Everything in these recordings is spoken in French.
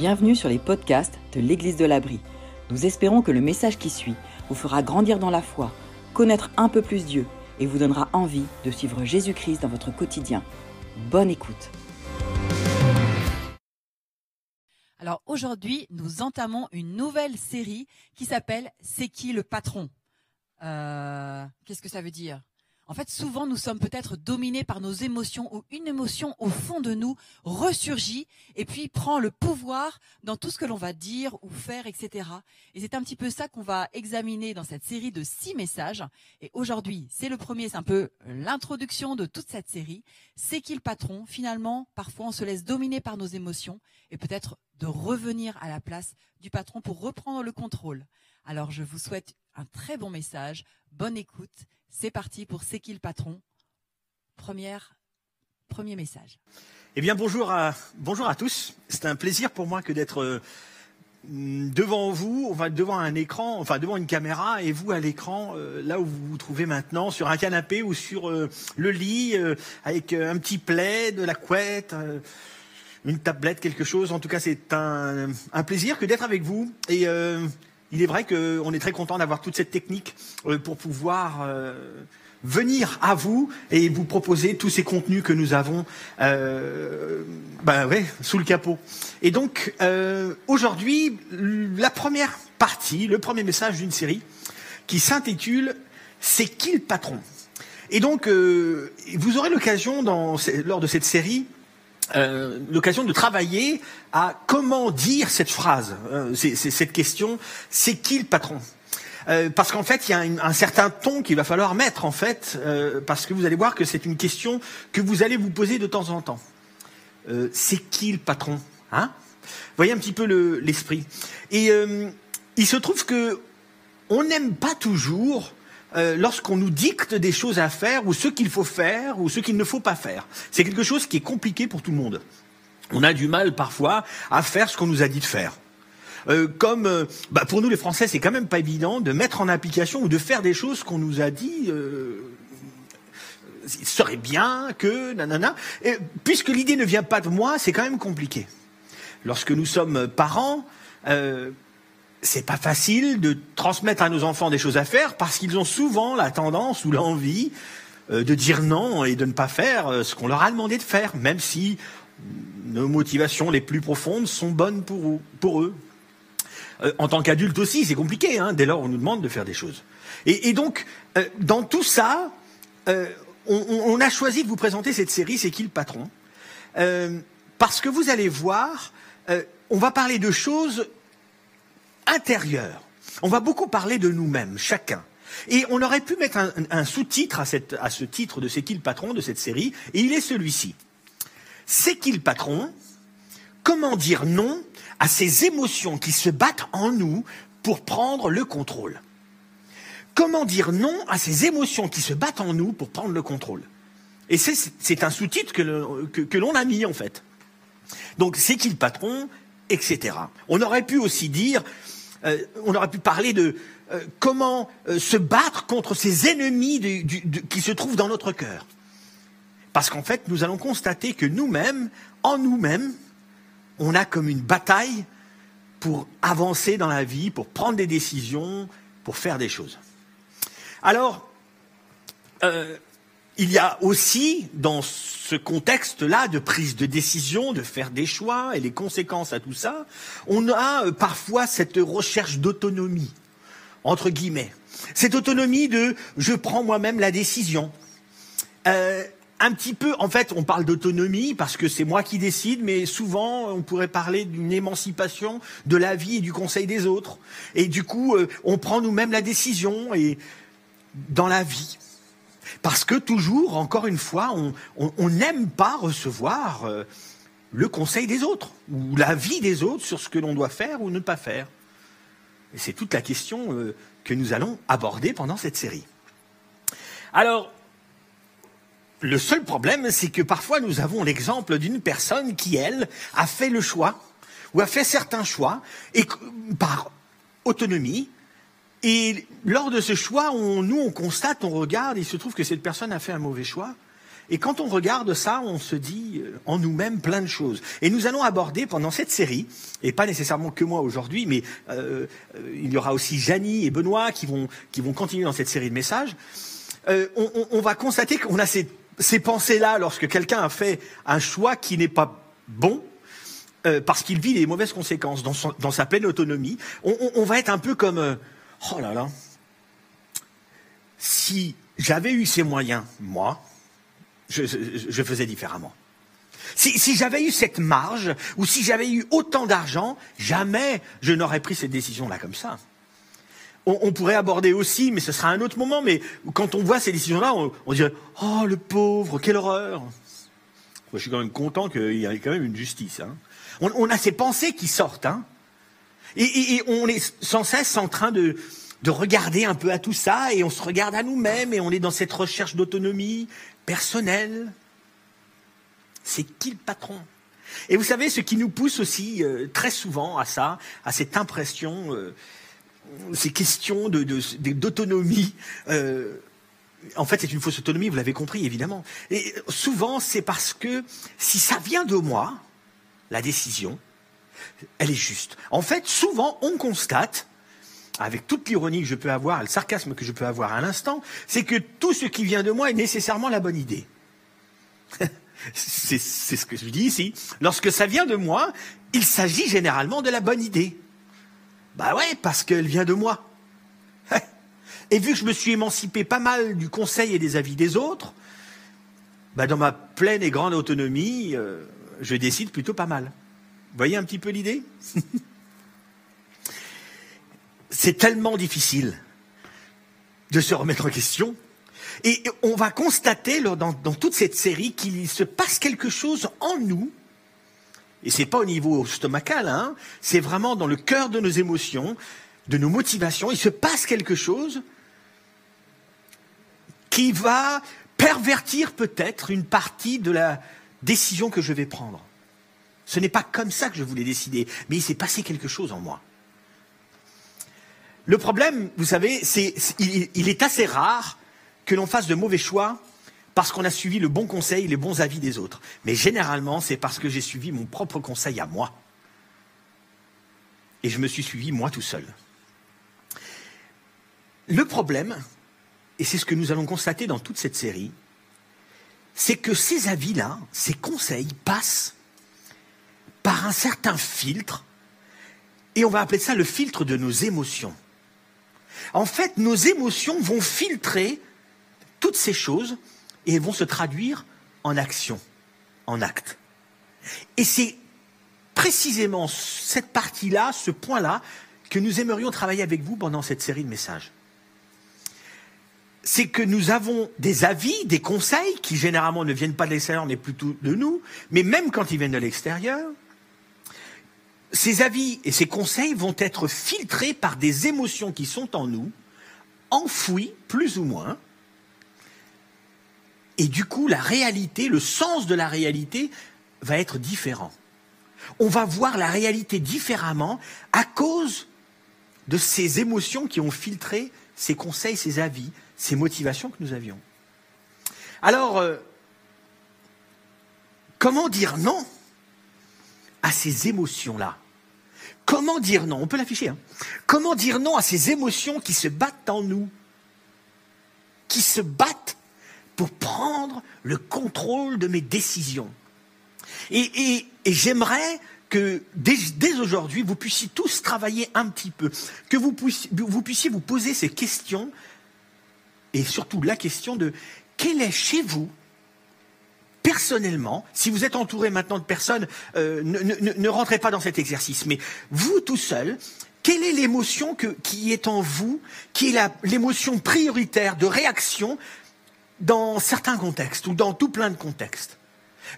Bienvenue sur les podcasts de l'Église de l'Abri. Nous espérons que le message qui suit vous fera grandir dans la foi, connaître un peu plus Dieu et vous donnera envie de suivre Jésus-Christ dans votre quotidien. Bonne écoute. Alors aujourd'hui, nous entamons une nouvelle série qui s'appelle C'est qui le patron? Euh, Qu'est-ce que ça veut dire? En fait, souvent, nous sommes peut-être dominés par nos émotions ou une émotion au fond de nous ressurgit et puis prend le pouvoir dans tout ce que l'on va dire ou faire, etc. Et c'est un petit peu ça qu'on va examiner dans cette série de six messages. Et aujourd'hui, c'est le premier, c'est un peu l'introduction de toute cette série. C'est qui le patron? Finalement, parfois, on se laisse dominer par nos émotions et peut-être de revenir à la place du patron pour reprendre le contrôle. Alors je vous souhaite un très bon message, bonne écoute. C'est parti pour C'est qui le patron Première, Premier message. Eh bien, bonjour à, bonjour à tous. C'est un plaisir pour moi que d'être euh, devant vous, devant un écran, enfin devant une caméra, et vous à l'écran, euh, là où vous vous trouvez maintenant, sur un canapé ou sur euh, le lit, avec un petit plaid, de la couette, une tablette, quelque chose. En tout cas, c'est un, un plaisir que d'être avec vous. Et il est vrai qu'on est très content d'avoir toute cette technique euh, pour pouvoir euh, venir à vous et vous proposer tous ces contenus que nous avons euh, ouais, sous le capot. Et donc, aujourd'hui, la première partie, le premier message d'une série qui s'intitule C'est qui le patron? Et donc, vous aurez l'occasion, lors de cette série, euh, l'occasion de travailler à comment dire cette phrase, euh, cette question, c'est qui le patron? Euh, Parce qu'en fait, il y a un, certain ton qu'il va falloir mettre, en fait, parce que vous allez voir que c'est une question que vous allez vous poser de temps en temps. C'est qui le patron hein? Voyez un petit peu le- l'esprit. Et il se trouve que on n'aime pas toujours euh, lorsqu'on nous dicte des choses à faire ou ce qu'il faut faire ou ce qu'il ne faut pas faire. C'est quelque chose qui est compliqué pour tout le monde. On a du mal parfois à faire ce qu'on nous a dit de faire. Euh, comme euh, bah, pour nous les Français, c'est quand même pas évident de mettre en application ou de faire des choses qu'on nous a dit. il serait bien que nanana. Puisque l'idée ne vient pas de moi, c'est quand même compliqué. Lorsque nous sommes parents, c'est pas facile de transmettre à nos enfants des choses à faire parce qu'ils ont souvent la tendance ou l'envie euh, de dire non et de ne pas faire euh, ce qu'on leur a demandé de faire, même si nos motivations les plus profondes sont bonnes pour eux. Euh, en tant qu'adulte aussi, c'est compliqué, hein, dès lors on nous demande de faire des choses. Et, donc, dans tout ça, on, a choisi de vous présenter cette série, c'est qui le patron? Parce que vous allez voir, on va parler de choses intérieures. On va beaucoup parler de nous-mêmes, chacun. Et on aurait pu mettre un, sous-titre à, ce titre de C'est qui le patron de cette série, et il est celui-ci. C'est qui le patron? Comment dire non à ces émotions qui se battent en nous pour prendre le contrôle? Comment dire non à ces émotions qui se battent en nous pour prendre le contrôle? Et c'est- un sous-titre que l'on a mis en fait. Donc c'est qui le patron, etc. On aurait pu aussi dire, euh, on aurait pu parler de euh, comment euh, se battre contre ces ennemis qui se trouvent dans notre cœur. Parce qu'en fait, nous allons constater que nous-mêmes, en nous-mêmes, on a comme une bataille pour avancer dans la vie, pour prendre des décisions, pour faire des choses. Alors, il y a aussi, dans ce contexte-là de prise de décision, de faire des choix et les conséquences à tout ça, on a euh, parfois cette recherche d'autonomie, entre guillemets. Cette autonomie de je prends moi-même la décision. Euh, un petit peu, en fait, on parle d'autonomie parce que c'est moi qui décide, mais souvent on pourrait parler d'une émancipation de la vie et du conseil des autres. Et du coup, euh, on prend nous-mêmes la décision et dans la vie. Parce que toujours, encore une fois, on n'aime pas recevoir euh, le conseil des autres ou l'avis des autres sur ce que l'on doit faire ou ne pas faire. C'est toute la question euh, que nous allons aborder pendant cette série. Alors, le seul problème, c'est que parfois nous avons l'exemple d'une personne qui, elle, a fait le choix, ou a fait certains choix, et par autonomie, et lors de ce choix, on- nous, on constate, on regarde, il se trouve que cette personne a fait un mauvais choix, Et quand on regarde ça, on se dit euh, en nous-mêmes plein de choses. Et nous allons aborder pendant cette série, et pas nécessairement que moi aujourd'hui, mais euh, euh, il y aura aussi Janie et Benoît qui vont, qui vont continuer dans cette série de messages, euh, on, on, on, va constater qu'on a ces, ces pensées-là lorsque quelqu'un a fait un choix qui n'est pas bon, euh, parce qu'il vit les mauvaises conséquences dans, son, dans sa pleine autonomie. On, on, va être un peu comme, euh, oh là là, si j'avais eu ces moyens, moi, je, faisais différemment. Si, j'avais eu cette marge, ou si j'avais eu autant d'argent, jamais je n'aurais pris cette décision-là comme ça. On, pourrait aborder aussi, mais ce sera un autre moment, mais quand on voit ces décisions-là, on, dirait Oh, le pauvre, quelle horreur Je suis quand même content qu'il y ait quand même une justice. Hein. On, on, a ces pensées qui sortent. Hein. Et, on est sans cesse en train de, de regarder un peu à tout ça, et on se regarde à nous-mêmes, et on est dans cette recherche d'autonomie personnelle. C'est qui le patron? Et vous savez, ce qui nous pousse aussi euh, très souvent à ça, à cette impression, euh, ces questions d'autonomie, de, euh, en fait, c'est une fausse autonomie, vous l'avez compris, évidemment. Et souvent, c'est parce que si ça vient de moi, la décision, elle est juste. En fait, souvent, on constate, avec toute l'ironie que je peux avoir, le sarcasme que je peux avoir à l'instant, c'est que tout ce qui vient de moi est nécessairement la bonne idée. c'est ce que je dis ici. Lorsque ça vient de moi, il s'agit généralement de la bonne idée. Bah ouais, parce qu'elle vient de moi. Et vu que je me suis émancipé pas mal du conseil et des avis des autres, bah dans ma pleine et grande autonomie, euh, je décide plutôt pas mal. Vous voyez un petit peu l'idée C'est tellement difficile de se remettre en question. Et on va constater dans, dans toute cette série qu'il se passe quelque chose en nous et c'est pas au niveau stomacal, hein, c'est vraiment dans le cœur de nos émotions, de nos motivations. Il se passe quelque chose qui va pervertir peut-être une partie de la décision que je vais prendre. Ce n'est pas comme ça que je voulais décider, mais il s'est passé quelque chose en moi. Le problème, vous savez, c'est il, est assez rare que l'on fasse de mauvais choix parce qu'on a suivi le bon conseil, les bons avis des autres. Mais généralement, c'est parce que j'ai suivi mon propre conseil à moi. Et je me suis suivi moi tout seul. Le problème, et c'est ce que nous allons constater dans toute cette série, c'est que ces avis-là, ces conseils passent par un certain filtre, et on va appeler ça le filtre de nos émotions. En fait, nos émotions vont filtrer toutes ces choses et vont se traduire en action, en acte. Et c'est précisément cette partie-là, ce point-là, que nous aimerions travailler avec vous pendant cette série de messages. C'est que nous avons des avis, des conseils qui généralement ne viennent pas de l'extérieur mais plutôt de nous, mais même quand ils viennent de l'extérieur, ces avis et ces conseils vont être filtrés par des émotions qui sont en nous, enfouies plus ou moins, et du coup, la réalité, le sens de la réalité va être différent. On va voir la réalité différemment à cause de ces émotions qui ont filtré ces conseils, ces avis, ces motivations que nous avions. Alors, euh, comment dire non à ces émotions-là Comment dire non? On peut l'afficher. Hein comment dire non à ces émotions qui se battent en nous? Qui se battent pour prendre le contrôle de mes décisions. Et, j'aimerais que dès, aujourd'hui, vous puissiez tous travailler un petit peu, que vous puissiez, vous puissiez vous poser ces questions, et surtout la question de quel est chez vous, personnellement, si vous êtes entouré maintenant de personnes, euh, ne, rentrez pas dans cet exercice, mais vous tout seul, quelle est l'émotion qui est en vous, qui est l'émotion prioritaire de réaction dans certains contextes ou dans tout plein de contextes?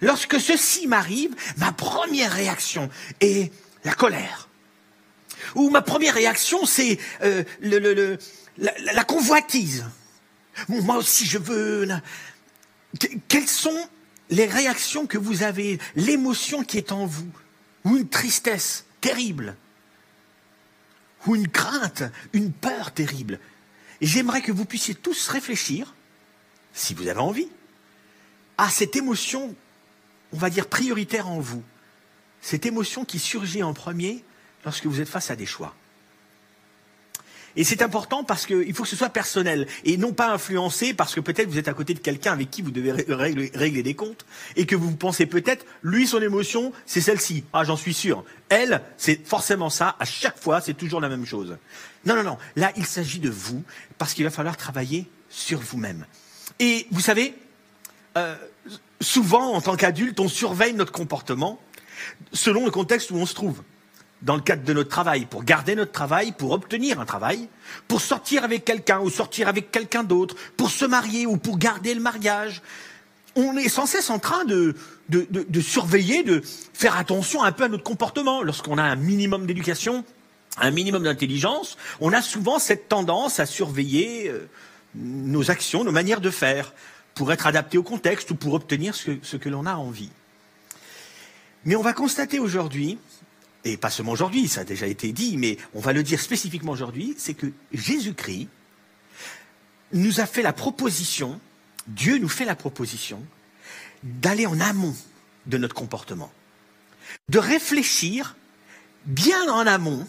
Lorsque ceci m'arrive, ma première réaction est la colère. Ou ma première réaction, c'est euh, la, la, convoitise. Moi aussi, je veux. Quelles sont les réactions que vous avez, l'émotion qui est en vous, ou une tristesse terrible, ou une crainte, une peur terrible. Et j'aimerais que vous puissiez tous réfléchir si vous avez envie, à cette émotion, on va dire prioritaire en vous. Cette émotion qui surgit en premier lorsque vous êtes face à des choix. Et c'est important parce qu'il faut que ce soit personnel et non pas influencé parce que peut-être vous êtes à côté de quelqu'un avec qui vous devez régler, des comptes et que vous pensez peut-être, lui, son émotion, c'est celle-ci. Ah, j'en suis sûr. Elle, c'est forcément ça. À chaque fois, c'est toujours la même chose. Non, non, non. Là, il s'agit de vous parce qu'il va falloir travailler sur vous-même. Et vous savez, euh, souvent, en tant qu'adulte, on surveille notre comportement selon le contexte où on se trouve dans le cadre de notre travail, pour garder notre travail, pour obtenir un travail, pour sortir avec quelqu'un ou sortir avec quelqu'un d'autre, pour se marier ou pour garder le mariage. On est sans cesse en train de, surveiller, de faire attention un peu à notre comportement. Lorsqu'on a un minimum d'éducation, un minimum d'intelligence, on a souvent cette tendance à surveiller euh, nos actions, nos manières de faire, pour être adapté au contexte ou pour obtenir ce que l'on a envie. Mais on va constater aujourd'hui et pas seulement aujourd'hui, ça a déjà été dit, mais on va le dire spécifiquement aujourd'hui, c'est que Jésus-Christ nous a fait la proposition, Dieu nous fait la proposition d'aller en amont de notre comportement, de réfléchir bien en amont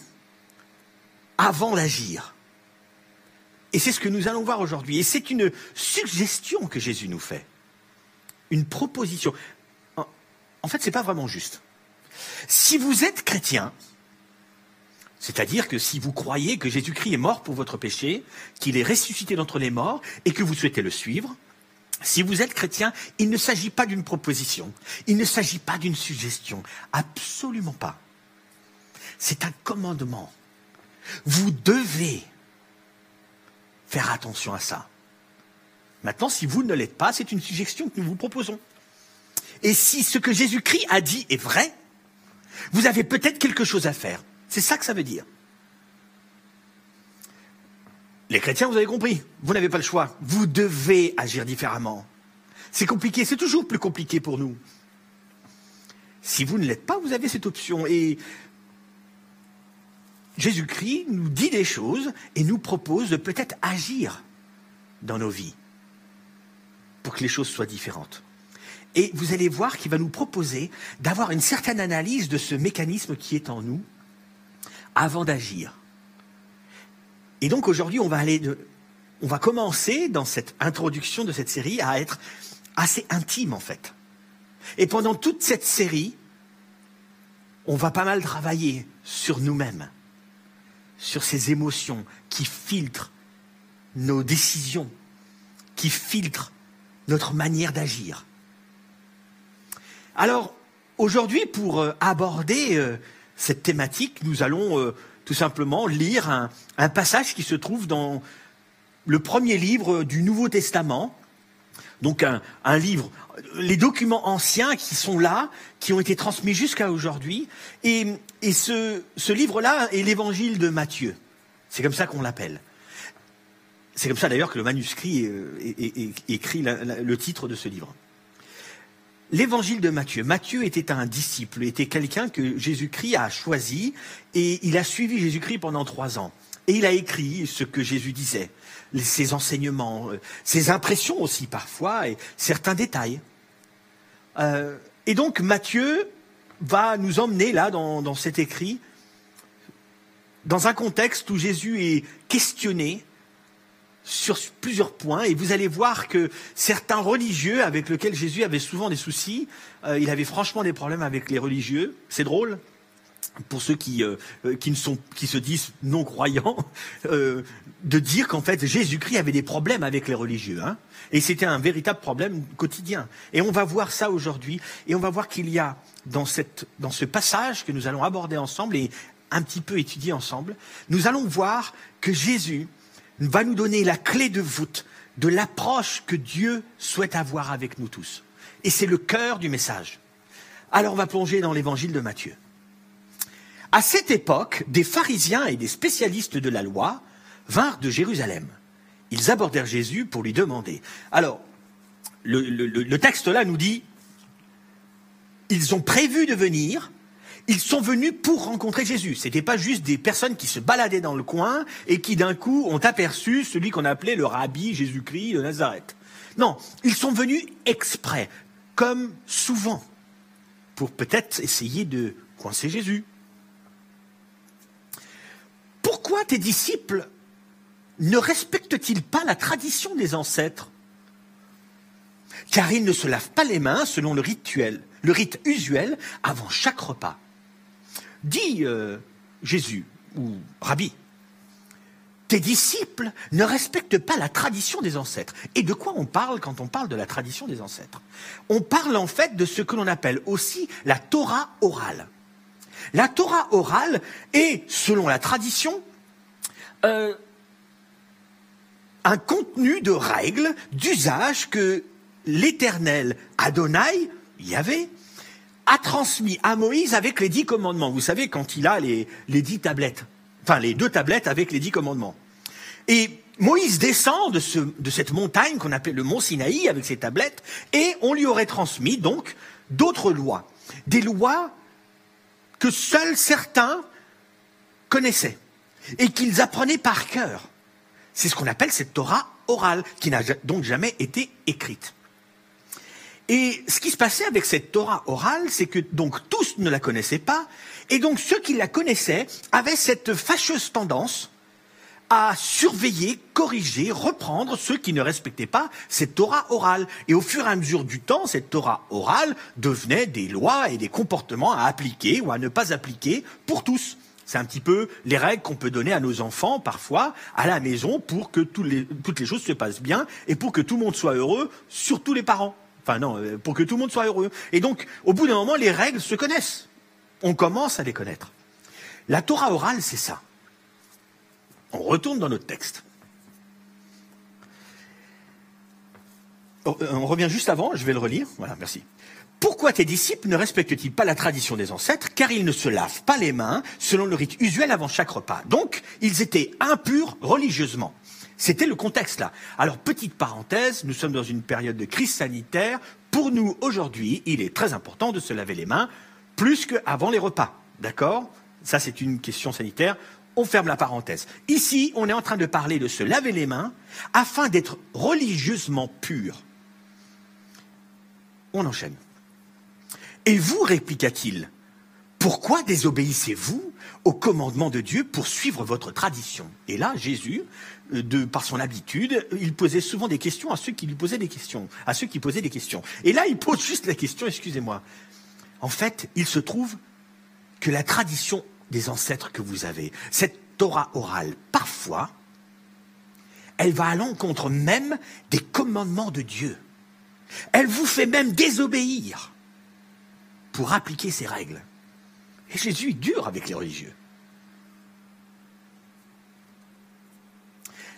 avant d'agir. Et c'est ce que nous allons voir aujourd'hui. Et c'est une suggestion que Jésus nous fait. Une proposition. En fait, ce n'est pas vraiment juste. Si vous êtes chrétien, c'est-à-dire que si vous croyez que Jésus-Christ est mort pour votre péché, qu'il est ressuscité d'entre les morts et que vous souhaitez le suivre, si vous êtes chrétien, il ne s'agit pas d'une proposition, il ne s'agit pas d'une suggestion, absolument pas. C'est un commandement. Vous devez faire attention à ça. Maintenant, si vous ne l'êtes pas, c'est une suggestion que nous vous proposons. Et si ce que Jésus-Christ a dit est vrai, vous avez peut-être quelque chose à faire. C'est ça que ça veut dire. Les chrétiens, vous avez compris, vous n'avez pas le choix. Vous devez agir différemment. C'est compliqué, c'est toujours plus compliqué pour nous. Si vous ne l'êtes pas, vous avez cette option. Et Jésus-Christ nous dit des choses et nous propose de peut-être agir dans nos vies pour que les choses soient différentes. Et vous allez voir qu'il va nous proposer d'avoir une certaine analyse de ce mécanisme qui est en nous avant d'agir. Et donc aujourd'hui, on va aller on va commencer dans cette introduction de cette série à être assez intime en fait. Et pendant toute cette série, on va pas mal travailler sur nous-mêmes, sur ces émotions qui filtrent nos décisions, qui filtrent notre manière d'agir. Alors, aujourd'hui, pour euh, aborder euh, cette thématique, nous allons euh, tout simplement lire un, passage qui se trouve dans le premier livre du Nouveau Testament. Donc un, livre, les documents anciens qui sont là, qui ont été transmis jusqu'à aujourd'hui. Et, ce, livre-là est l'évangile de Matthieu. C'est comme ça qu'on l'appelle. C'est comme ça d'ailleurs que le manuscrit écrit le titre de ce livre. L'évangile de Matthieu. Matthieu était un disciple, était quelqu'un que Jésus-Christ a choisi et il a suivi Jésus-Christ pendant trois ans. Et il a écrit ce que Jésus disait, ses enseignements, euh, ses impressions aussi parfois et certains détails. Euh, et donc Matthieu va nous emmener là dans, dans cet écrit dans un contexte où Jésus est questionné sur plusieurs points et vous allez voir que certains religieux avec lesquels Jésus avait souvent des soucis, euh, il avait franchement des problèmes avec les religieux. C'est drôle pour ceux qui, euh, euh, qui, ne sont, qui se disent non croyants, de dire qu'en fait Jésus-Christ avait des problèmes avec les religieux. Hein, et c'était un véritable problème quotidien. Et on va voir ça aujourd'hui. Et on va voir qu'il y a dans, cette, dans ce passage que nous allons aborder ensemble et un petit peu étudier ensemble, nous allons voir que Jésus va nous donner la clé de voûte de l'approche que Dieu souhaite avoir avec nous tous. Et c'est le cœur du message. Alors on va plonger dans l'évangile de Matthieu. À cette époque, des pharisiens et des spécialistes de la loi vinrent de Jérusalem. Ils abordèrent Jésus pour lui demander. Alors, le, texte là nous dit, ils ont prévu de venir, ils sont venus pour rencontrer Jésus. Ce n'était pas juste des personnes qui se baladaient dans le coin et qui d'un coup ont aperçu celui qu'on appelait le rabbi Jésus-Christ de Nazareth. Non, ils sont venus exprès, comme souvent, pour peut-être essayer de coincer Jésus. Pourquoi tes disciples ne respectent-ils pas la tradition des ancêtres? Car ils ne se lavent pas les mains selon le rituel, le rite usuel avant chaque repas. Dit euh, Jésus ou Rabbi, tes disciples ne respectent pas la tradition des ancêtres. Et de quoi on parle quand on parle de la tradition des ancêtres? On parle en fait de ce que l'on appelle aussi la Torah orale. La Torah orale est, selon la tradition, euh, un contenu de règles, d'usages que l'Éternel Adonai, Yahvé, a transmis à Moïse avec les dix commandements. Vous savez, quand il a les, dix tablettes, enfin les deux tablettes avec les dix commandements. Et Moïse descend de, de cette montagne qu'on appelle le mont Sinaï avec ses tablettes, et on lui aurait transmis donc d'autres lois. Des lois que seuls certains connaissaient et qu'ils apprenaient par cœur. C'est ce qu'on appelle cette Torah orale, qui n'a donc jamais été écrite. Et ce qui se passait avec cette Torah orale, c'est que donc tous ne la connaissaient pas, et donc ceux qui la connaissaient avaient cette fâcheuse tendance à surveiller, corriger, reprendre ceux qui ne respectaient pas cette Torah orale. Et au fur et à mesure du temps, cette Torah orale devenait des lois et des comportements à appliquer ou à ne pas appliquer pour tous. C'est un petit peu les règles qu'on peut donner à nos enfants parfois à la maison pour que toutes les, toutes les choses se passent bien et pour que tout le monde soit heureux, surtout les parents. Enfin non, euh, pour que tout le monde soit heureux. Et donc, au bout d'un moment, les règles se connaissent. On commence à les connaître. La Torah orale, c'est ça. On retourne dans notre texte. Oh, euh, on revient juste avant, je vais le relire. Voilà, merci. Pourquoi tes disciples ne respectent-ils pas la tradition des ancêtres? Car ils ne se lavent pas les mains selon le rite usuel avant chaque repas. Donc, ils étaient impurs religieusement. C'était le contexte là. Alors, petite parenthèse, nous sommes dans une période de crise sanitaire. Pour nous, aujourd'hui, il est très important de se laver les mains plus qu'avant les repas. D'accord? Ça, c'est une question sanitaire on ferme la parenthèse. Ici, on est en train de parler de se laver les mains afin d'être religieusement pur. On enchaîne. Et vous, répliqua-t-il, pourquoi désobéissez-vous au commandement de Dieu pour suivre votre tradition? Et là, Jésus, euh, par son habitude, il posait souvent des questions à ceux qui lui posaient des questions, à ceux qui posaient des questions. Et là, il pose juste la question, excusez-moi. En fait, il se trouve que la tradition des ancêtres que vous avez, cette Torah orale, parfois, elle va à l'encontre même des commandements de Dieu. Elle vous fait même désobéir pour appliquer ses règles. Et Jésus est dur avec les religieux.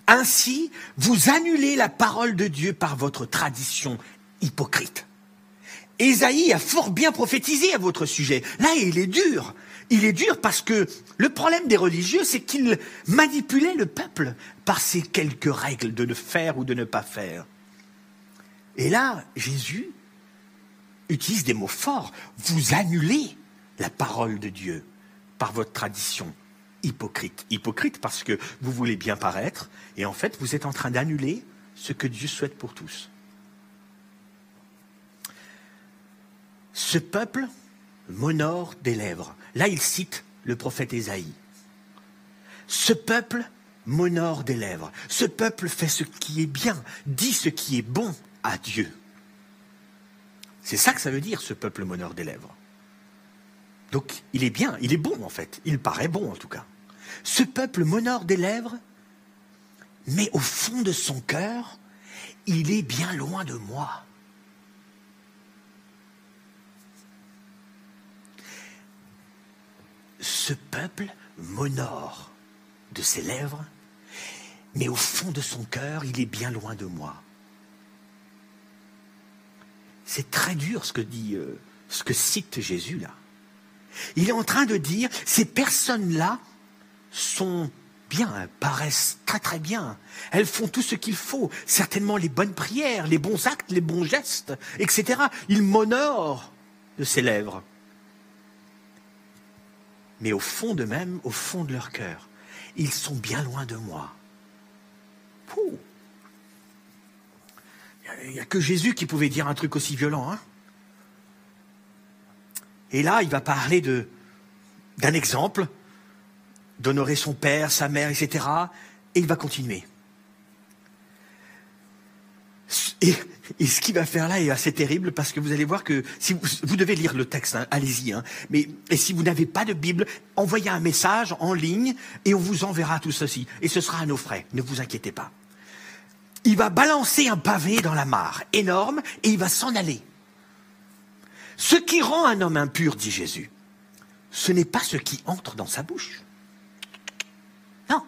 Ainsi, vous annulez la parole de Dieu par votre tradition hypocrite. Ésaïe a fort bien prophétisé à votre sujet. Là, il est dur il est dur parce que le problème des religieux, c'est qu'ils manipulaient le peuple par ces quelques règles de ne faire ou de ne pas faire. Et là, Jésus utilise des mots forts. Vous annulez la parole de Dieu par votre tradition hypocrite. Hypocrite parce que vous voulez bien paraître et en fait, vous êtes en train d'annuler ce que Dieu souhaite pour tous. Ce peuple m'honore des lèvres. Là, il cite le prophète Ésaïe. Ce peuple m'honore des lèvres. Ce peuple fait ce qui est bien, dit ce qui est bon à Dieu. C'est ça que ça veut dire, ce peuple m'honore des lèvres. Donc, il est bien, il est bon en fait. Il paraît bon en tout cas. Ce peuple m'honore des lèvres, mais au fond de son cœur, il est bien loin de moi. ce peuple m'honore de ses lèvres, mais au fond de son cœur, il est bien loin de moi. C'est très dur ce que dit, euh, ce que cite Jésus là. Il est en train de dire, ces personnes-là sont bien, paraissent très très bien. Elles font tout ce qu'il faut, certainement les bonnes prières, les bons actes, les bons gestes, etc. Ils m'honorent de ses lèvres mais au fond d'eux-mêmes, au fond de leur cœur, ils sont bien loin de moi. il n'y a que Jésus qui pouvait dire un truc aussi violent. Hein et là, il va parler d'un exemple, d'honorer son père, sa mère, etc. Et il va continuer. Et, ce qu'il va faire là est assez terrible parce que vous allez voir que si vous, devez lire le texte, hein, allez-y. Hein, mais et si vous n'avez pas de Bible, envoyez un message en ligne et on vous enverra tout ceci. Et ce sera à nos frais. Ne vous inquiétez pas. Il va balancer un pavé dans la mare, énorme, et il va s'en aller. Ce qui rend un homme impur, dit Jésus, ce n'est pas ce qui entre dans sa bouche. Non.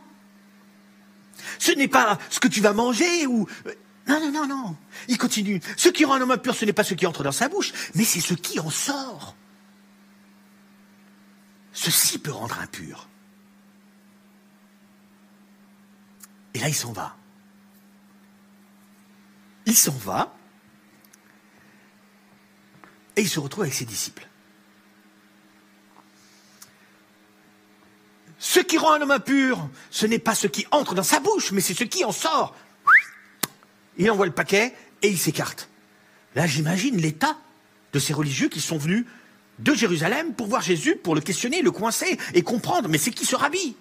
Ce n'est pas ce que tu vas manger ou... Euh, non, non, non, non. Il continue. Ce qui rend un homme impur, ce n'est pas ce qui entre dans sa bouche, mais c'est ce qui en sort. Ceci peut rendre impur. Et là, il s'en va. Il s'en va et il se retrouve avec ses disciples. Ce qui rend un homme impur, ce n'est pas ce qui entre dans sa bouche, mais c'est ce qui en sort. Il envoie le paquet et il s'écarte. Là, j'imagine l'état de ces religieux qui sont venus de Jérusalem pour voir Jésus, pour le questionner, le coincer et comprendre, mais c'est qui ce rabbi?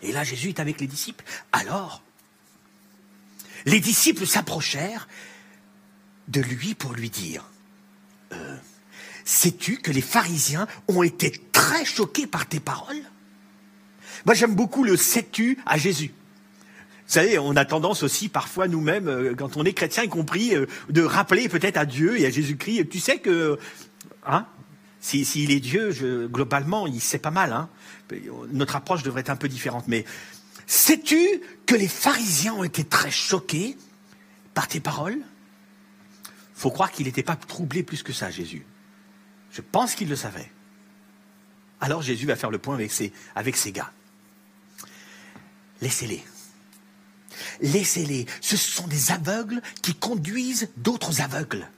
Et là, Jésus est avec les disciples. Alors, les disciples s'approchèrent de lui pour lui dire, euh, sais-tu que les pharisiens ont été très choqués par tes paroles? Moi j'aime beaucoup le sais-tu à Jésus. Vous savez, on a tendance aussi parfois nous-mêmes, euh, quand on est chrétien y compris, euh, de rappeler peut-être à Dieu et à Jésus-Christ, tu sais que, hein, s'il est Dieu, globalement, il sait pas mal. Hein. Notre approche devrait être un peu différente. Mais sais-tu que les pharisiens ont été très choqués par tes paroles? Faut croire qu'il n'était pas troublé plus que ça, Jésus. Je pense qu'il le savait. Alors Jésus va faire le point avec ses, gars. Laissez-les. Laissez-les. Ce sont des aveugles qui conduisent d'autres aveugles.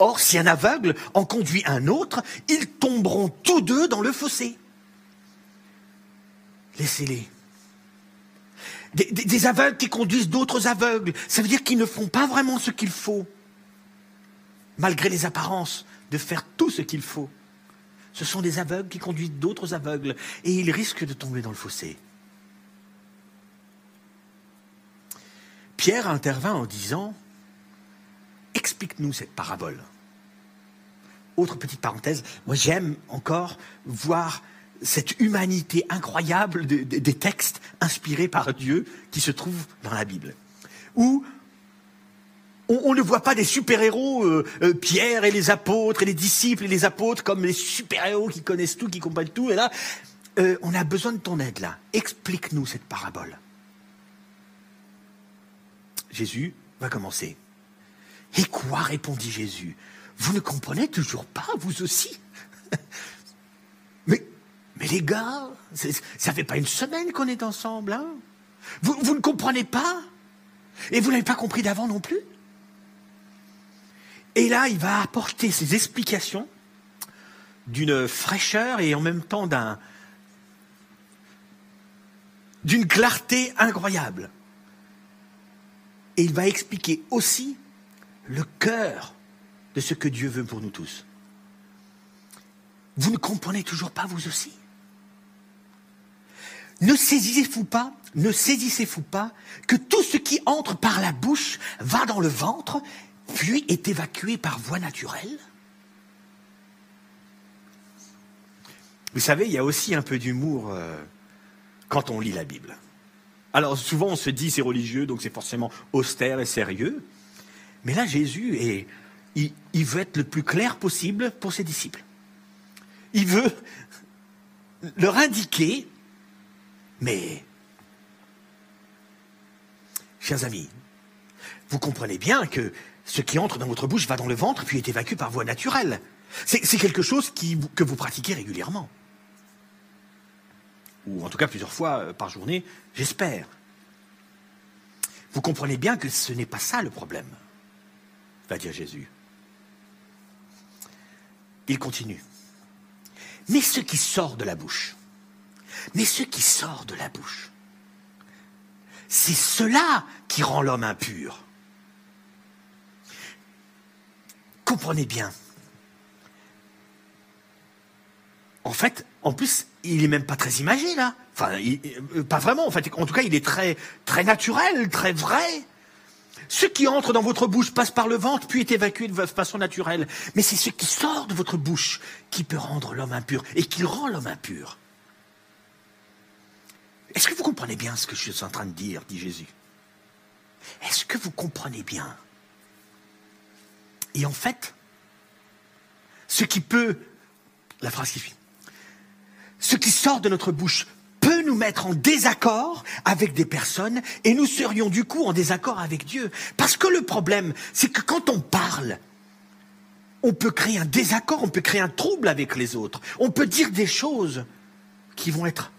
Or, si un aveugle en conduit un autre, ils tomberont tous deux dans le fossé. Laissez-les. Des, des, aveugles qui conduisent d'autres aveugles, ça veut dire qu'ils ne font pas vraiment ce qu'il faut malgré les apparences, de faire tout ce qu'il faut. Ce sont des aveugles qui conduisent d'autres aveugles et ils risquent de tomber dans le fossé. Pierre intervint en disant Explique-nous cette parabole. Autre petite parenthèse, moi j'aime encore voir cette humanité incroyable des textes inspirés par Dieu qui se trouvent dans la Bible. Où on, ne voit pas des super-héros, euh, euh, Pierre et les apôtres et les disciples et les apôtres comme les super-héros qui connaissent tout, qui comprennent tout. Et là, euh, on a besoin de ton aide là. Explique-nous cette parabole. Jésus va commencer. Et quoi répondit Jésus? Vous ne comprenez toujours pas, vous aussi? Mais, les gars, ça fait pas une semaine qu'on est ensemble, hein? Vous ne comprenez pas? Et vous n'avez pas compris d'avant non plus? Et là, il va apporter ses explications d'une fraîcheur et en même temps d'un, d'une clarté incroyable. Et il va expliquer aussi le cœur de ce que Dieu veut pour nous tous. Vous ne comprenez toujours pas, vous aussi? Ne saisissez-vous pas, ne saisissez-vous pas que tout ce qui entre par la bouche va dans le ventre puis est évacué par voie naturelle Vous savez, il y a aussi un peu d'humour euh, quand on lit la Bible. Alors souvent on se dit c'est religieux, donc c'est forcément austère et sérieux. Mais là, Jésus, est, il, il veut être le plus clair possible pour ses disciples. Il veut leur indiquer, mais, chers amis, vous comprenez bien que ce qui entre dans votre bouche va dans le ventre puis est évacué par voie naturelle. C'est quelque chose que vous pratiquez régulièrement. Ou en tout cas plusieurs fois euh, par journée, j'espère. Vous comprenez bien que ce n'est pas ça le problème, va dire Jésus. Il continue. Mais ce qui sort de la bouche, mais ce qui sort de la bouche, c'est cela qui rend l'homme impur. Comprenez bien. En fait, en plus, il est même pas très imagé là. Enfin, euh, pas vraiment. En fait, en tout cas, il est très, très naturel, très vrai. Ce qui entre dans votre bouche passe par le ventre, puis est évacué de façon naturelle. Mais c'est ce qui sort de votre bouche qui peut rendre l'homme impur et qui rend l'homme impur. Est-ce que vous comprenez bien ce que je suis en train de dire, dit Jésus? Est-ce que vous comprenez bien Et en fait, ce qui peut, la phrase qui suit, ce qui sort de notre bouche peut nous mettre en désaccord avec des personnes et nous serions du coup en désaccord avec Dieu. Parce que le problème, c'est que quand on parle, on peut créer un désaccord, on peut créer un trouble avec les autres. On peut dire des choses qui vont être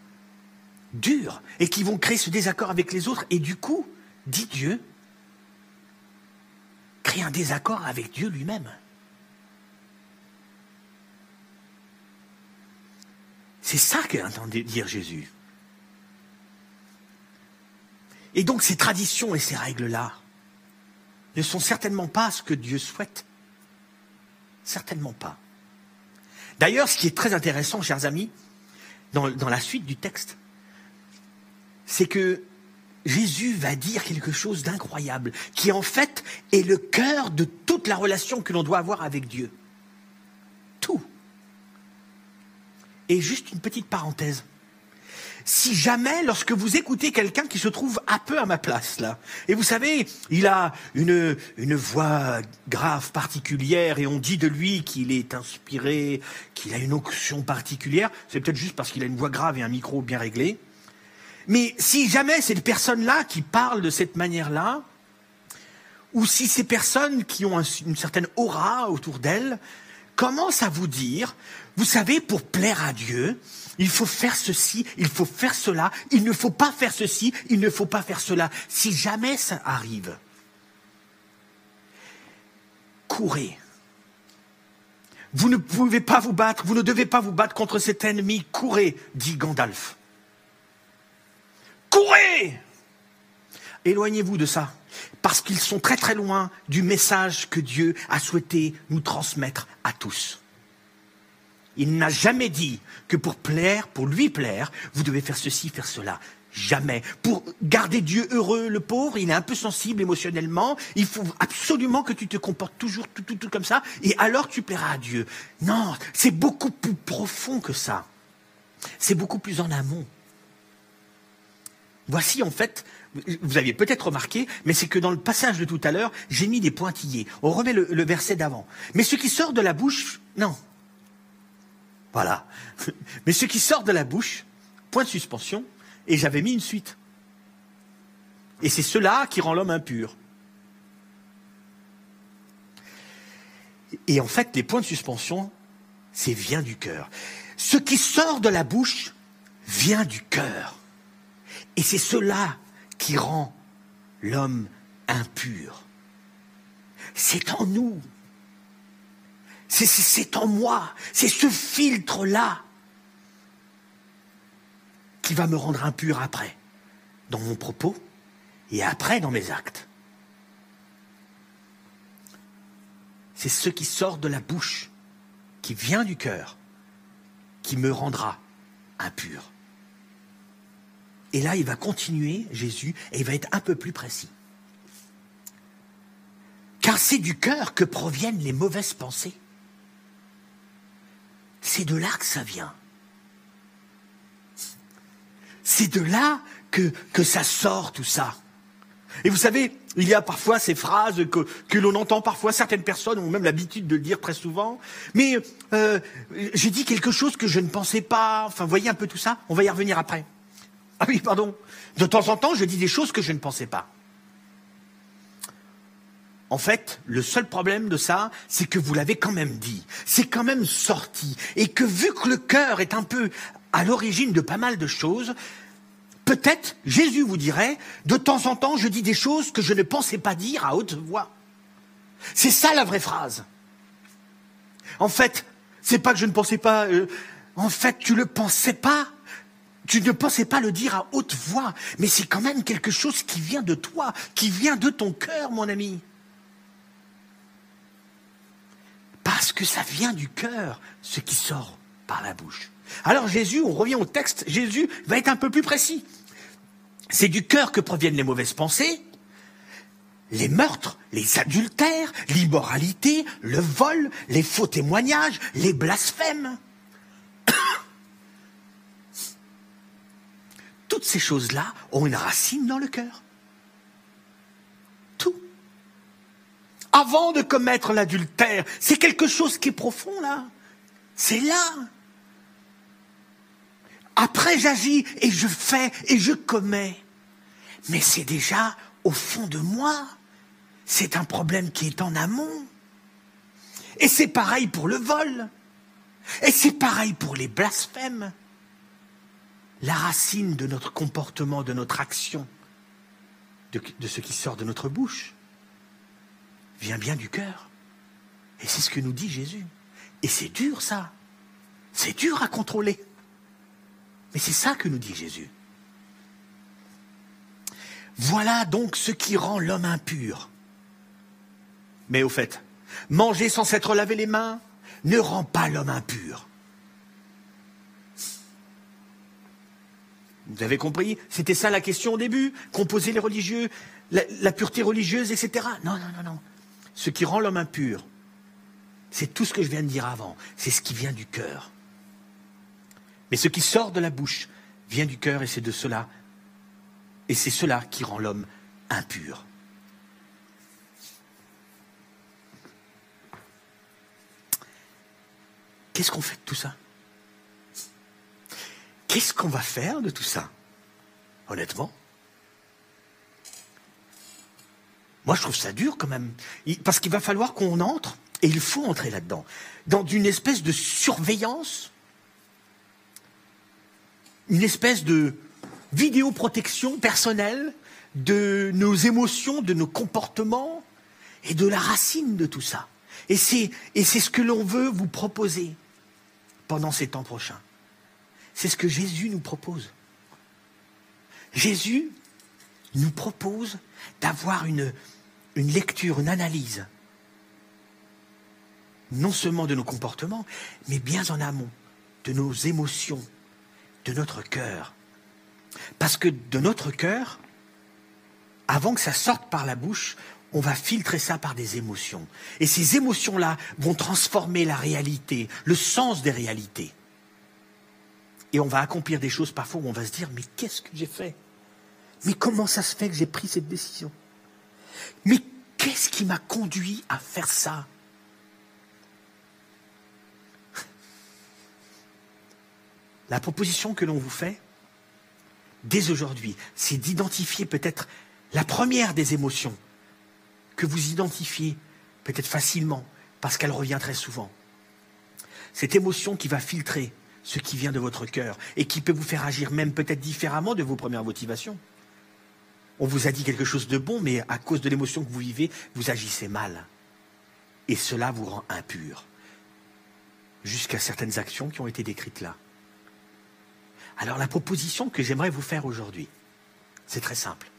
dures et qui vont créer ce désaccord avec les autres. Et du coup, dit Dieu, créer un désaccord avec Dieu lui-même. C'est ça qu'entendait dire Jésus. Et donc ces traditions et ces règles-là ne sont certainement pas ce que Dieu souhaite. Certainement pas. D'ailleurs, ce qui est très intéressant, chers amis, dans la suite du texte, c'est que Jésus va dire quelque chose d'incroyable, qui en fait est le cœur de toute la relation que l'on doit avoir avec Dieu. Tout. Et juste une petite parenthèse. Si jamais, lorsque vous écoutez quelqu'un qui se trouve un peu à ma place, là, et vous savez, il a une, voix grave particulière, et on dit de lui qu'il est inspiré, qu'il a une onction particulière, c'est peut-être juste parce qu'il a une voix grave et un micro bien réglé. Mais si jamais cette personne-là qui parle de cette manière-là, ou si ces personnes qui ont une certaine aura autour d'elles, commence à vous dire, vous savez, pour plaire à Dieu, il faut faire ceci, il faut faire cela, il ne faut pas faire ceci, il ne faut pas faire cela. Si jamais ça arrive, courez. Vous ne pouvez pas vous battre, vous ne devez pas vous battre contre cet ennemi. Courez, dit Gandalf. Courez Éloignez-vous de ça parce qu'ils sont très très loin du message que Dieu a souhaité nous transmettre à tous. Il n'a jamais dit que pour plaire, pour lui plaire, vous devez faire ceci, faire cela. Jamais. Pour garder Dieu heureux, le pauvre, il est un peu sensible émotionnellement. Il faut absolument que tu te comportes toujours tout, tout, tout comme ça, et alors tu plairas à Dieu. Non, c'est beaucoup plus profond que ça. C'est beaucoup plus en amont. Voici en fait vous aviez peut-être remarqué, mais c'est que dans le passage de tout à l'heure, j'ai mis des pointillés. On remet le, verset d'avant. Mais ce qui sort de la bouche, non. Voilà. Mais ce qui sort de la bouche, point de suspension, et j'avais mis une suite. Et c'est cela qui rend l'homme impur. Et en fait, les points de suspension, c'est vient du cœur. Ce qui sort de la bouche vient du cœur. Et c'est cela qui rend l'homme impur. C'est en nous. C'est en moi. C'est ce filtre-là qui va me rendre impur après, dans mon propos et après dans mes actes. C'est ce qui sort de la bouche, qui vient du cœur, qui me rendra impur. Et là, il va continuer, Jésus, et il va être un peu plus précis. Car c'est du cœur que proviennent les mauvaises pensées. C'est de là que ça vient. C'est de là que, ça sort tout ça. Et vous savez, il y a parfois ces phrases que, l'on entend parfois, certaines personnes ont même l'habitude de dire très souvent. Mais euh, j'ai dit quelque chose que je ne pensais pas. Enfin, voyez un peu tout ça. On va y revenir après. Ah oui, pardon. De temps en temps, je dis des choses que je ne pensais pas. En fait, le seul problème de ça, c'est que vous l'avez quand même dit. C'est quand même sorti. Et que vu que le cœur est un peu à l'origine de pas mal de choses, peut-être Jésus vous dirait, de temps en temps, je dis des choses que je ne pensais pas dire à haute voix. C'est ça la vraie phrase. En fait, c'est pas que je ne pensais pas. Euh, en fait, tu le pensais pas. Tu ne pensais pas le dire à haute voix, mais c'est quand même quelque chose qui vient de toi, qui vient de ton cœur, mon ami. que ça vient du cœur, ce qui sort par la bouche. Alors Jésus, on revient au texte, Jésus va être un peu plus précis. C'est du cœur que proviennent les mauvaises pensées, les meurtres, les adultères, l'immoralité, le vol, les faux témoignages, les blasphèmes. Toutes ces choses-là ont une racine dans le cœur. Tout. Avant de commettre l'adultère, c'est quelque chose qui est profond là. C'est là. Après, j'agis et je fais et je commets. Mais c'est déjà au fond de moi. C'est un problème qui est en amont. Et c'est pareil pour le vol. Et c'est pareil pour les blasphèmes. La racine de notre comportement, de notre action, de, ce qui sort de notre bouche, vient bien du cœur. Et c'est ce que nous dit Jésus. Et c'est dur ça. C'est dur à contrôler. Mais c'est ça que nous dit Jésus. Voilà donc ce qui rend l'homme impur. Mais au fait, manger sans s'être lavé les mains ne rend pas l'homme impur. Vous avez compris? C'était ça la question au début, posait les religieux, la, pureté religieuse, etc. Non, non, non, non. Ce qui rend l'homme impur, c'est tout ce que je viens de dire avant. C'est ce qui vient du cœur. Mais ce qui sort de la bouche vient du cœur et c'est de cela, et c'est cela qui rend l'homme impur. Qu'est-ce qu'on fait de tout ça? Qu'est-ce qu'on va faire de tout ça? Honnêtement Moi, je trouve ça dur quand même. Parce qu'il va falloir qu'on entre, et il faut entrer là-dedans, dans une espèce de surveillance une espèce de vidéoprotection personnelle de nos émotions, de nos comportements et de la racine de tout ça. Et c'est, ce que l'on veut vous proposer pendant ces temps prochains. C'est ce que Jésus nous propose. Jésus nous propose d'avoir une, lecture, une analyse, non seulement de nos comportements, mais bien en amont, de nos émotions, de notre cœur. Parce que de notre cœur, avant que ça sorte par la bouche, on va filtrer ça par des émotions. Et ces émotions-là vont transformer la réalité, le sens des réalités. Et on va accomplir des choses parfois où on va se dire, mais qu'est-ce que j'ai fait? Mais comment ça se fait que j'ai pris cette décision? Mais qu'est-ce qui m'a conduit à faire ça? La proposition que l'on vous fait, dès aujourd'hui, c'est d'identifier peut-être la première des émotions que vous identifiez peut-être facilement parce qu'elle revient très souvent. Cette émotion qui va filtrer ce qui vient de votre cœur et qui peut vous faire agir même peut-être différemment de vos premières motivations. On vous a dit quelque chose de bon, mais à cause de l'émotion que vous vivez, vous agissez mal. Et cela vous rend impur. Jusqu'à certaines actions qui ont été décrites là. Alors la proposition que j'aimerais vous faire aujourd'hui, c'est très simple.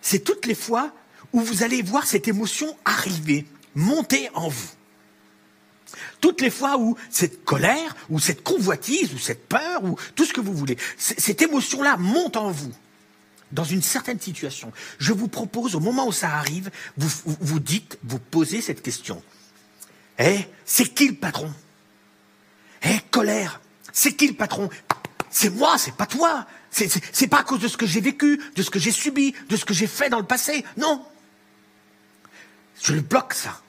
C'est toutes les fois où vous allez voir cette émotion arriver, monter en vous. Toutes les fois où cette colère, ou cette convoitise, ou cette peur, ou tout ce que vous voulez, cette émotion-là monte en vous, dans une certaine situation. Je vous propose, au moment où ça arrive, vous vous dites, vous posez cette question. Eh, c'est qui le patron? Eh, colère, c'est qui le patron? C'est moi, c'est pas toi. C'est pas à cause de ce que j'ai vécu, de ce que j'ai subi, de ce que j'ai fait dans le passé. Non. Je le bloque, ça.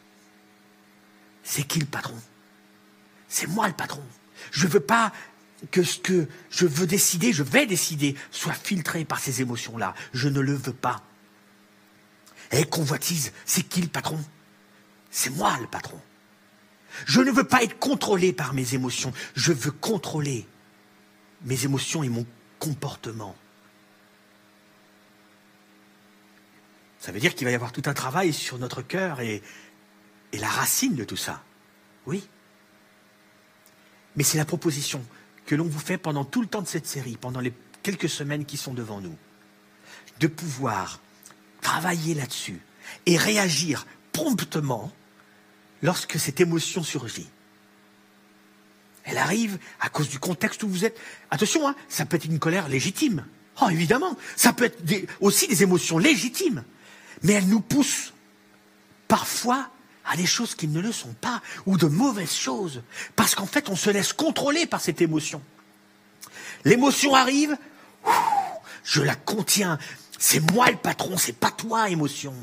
C'est qui le patron? C'est moi le patron. Je ne veux pas que ce que je veux décider, je vais décider, soit filtré par ces émotions-là. Je ne le veux pas. Et convoitise, c'est qui le patron? C'est moi le patron. Je ne veux pas être contrôlé par mes émotions. Je veux contrôler mes émotions et mon comportement. Ça veut dire qu'il va y avoir tout un travail sur notre cœur et, et la racine de tout ça. Oui. Mais c'est la proposition que l'on vous fait pendant tout le temps de cette série, pendant les quelques semaines qui sont devant nous, de pouvoir travailler là-dessus et réagir promptement lorsque cette émotion surgit. Elle arrive à cause du contexte où vous êtes. Attention, hein, ça peut être une colère légitime. Oh, évidemment. Ça peut être aussi des émotions légitimes. Mais elle nous pousse parfois à des choses qui ne le sont pas, ou de mauvaises choses. Parce qu'en fait, on se laisse contrôler par cette émotion. L'émotion arrive, je la contiens. C'est moi le patron, c'est pas toi, émotion.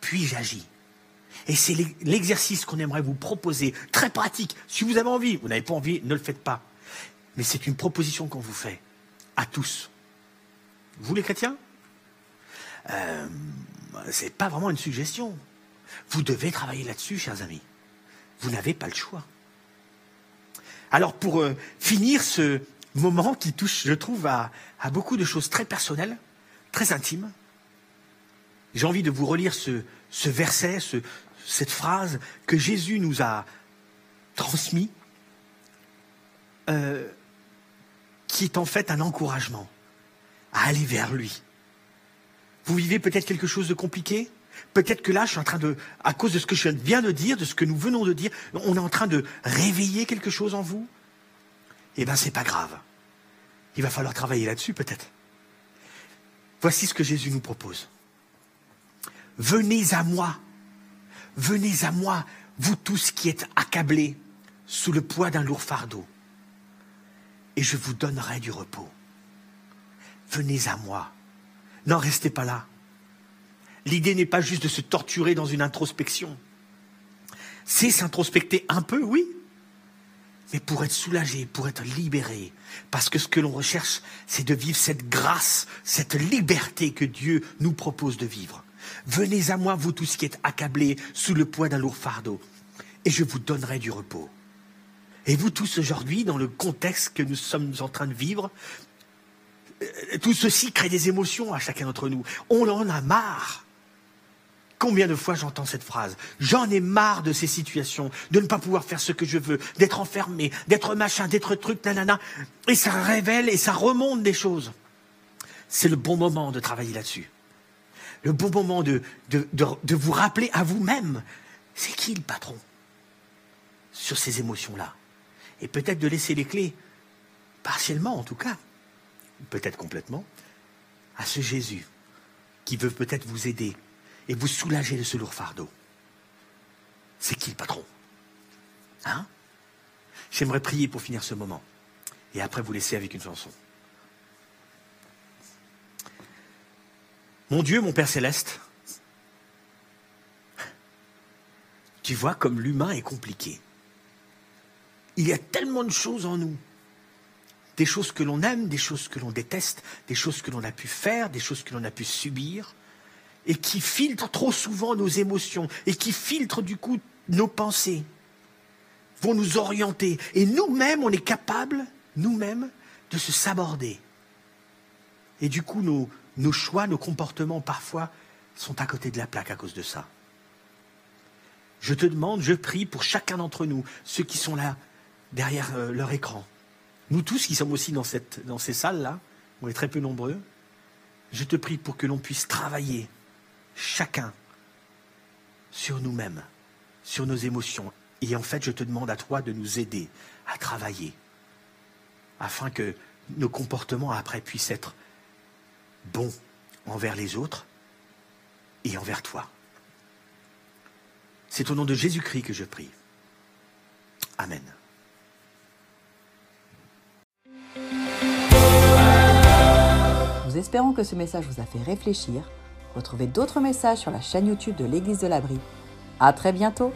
Puis j'agis. Et c'est l'exercice qu'on aimerait vous proposer, très pratique. Si vous avez envie, vous n'avez pas envie, ne le faites pas. Mais c'est une proposition qu'on vous fait, à tous. Vous les chrétiens? Euh, C'est pas vraiment une suggestion. Vous devez travailler là-dessus, chers amis. Vous n'avez pas le choix. Alors pour euh, finir ce moment qui touche, je trouve, à, beaucoup de choses très personnelles, très intimes, j'ai envie de vous relire ce, verset, cette phrase que Jésus nous a transmis, euh, qui est en fait un encouragement à aller vers lui. Vous vivez peut-être quelque chose de compliqué? Peut-être que là, je suis en train de, à cause de ce que je viens de dire, de ce que nous venons de dire, on est en train de réveiller quelque chose en vous? Eh bien, c'est pas grave. Il va falloir travailler là-dessus, peut-être. Voici ce que Jésus nous propose. Venez à moi. Venez à moi, vous tous qui êtes accablés sous le poids d'un lourd fardeau. Et je vous donnerai du repos. Venez à moi. N'en restez pas là. L'idée n'est pas juste de se torturer dans une introspection. C'est s'introspecter un peu, oui, mais pour être soulagé, pour être libéré. Parce que ce que l'on recherche, c'est de vivre cette grâce, cette liberté que Dieu nous propose de vivre. Venez à moi, vous tous qui êtes accablés sous le poids d'un lourd fardeau, et je vous donnerai du repos. Et vous tous aujourd'hui, dans le contexte que nous sommes en train de vivre, euh, tout ceci crée des émotions à chacun d'entre nous. On en a marre. Combien de fois j'entends cette phrase J'en ai marre de ces situations, de ne pas pouvoir faire ce que je veux, d'être enfermé, d'être machin, d'être truc, nanana. Et ça révèle et ça remonte des choses. C'est le bon moment de travailler là-dessus. Le bon moment de, vous rappeler à vous-même, c'est qui le patron sur ces émotions-là? Et peut-être de laisser les clés, partiellement en tout cas, peut-être complètement, à ce Jésus qui veut peut-être vous aider et vous soulager de ce lourd fardeau. C'est qui le patron? Hein? J'aimerais prier pour finir ce moment et après vous laisser avec une chanson. Mon Dieu, mon Père céleste, tu vois comme l'humain est compliqué. Il y a tellement de choses en nous. Des choses que l'on aime, des choses que l'on déteste, des choses que l'on a pu faire, des choses que l'on a pu subir et qui filtre trop souvent nos émotions et qui filtre du coup nos pensées, vont nous orienter. Et nous-mêmes, on est capable, nous-mêmes, de se saborder. Et du coup, nos, choix, nos comportements, parfois, sont à côté de la plaque à cause de ça. Je te demande, je prie pour chacun d'entre nous, ceux qui sont là, derrière euh, leur écran. Nous tous qui sommes aussi dans, cette, dans ces salles-là, on est très peu nombreux, je te prie pour que l'on puisse travailler chacun sur nous-mêmes, sur nos émotions. Et en fait, je te demande à toi de nous aider à travailler afin que nos comportements après puissent être bons envers les autres et envers toi. C'est au nom de Jésus-Christ que je prie. Amen. Nous espérons que ce message vous a fait réfléchir Retrouvez d'autres messages sur la chaîne YouTube de l'Église de l'Abri. À très bientôt!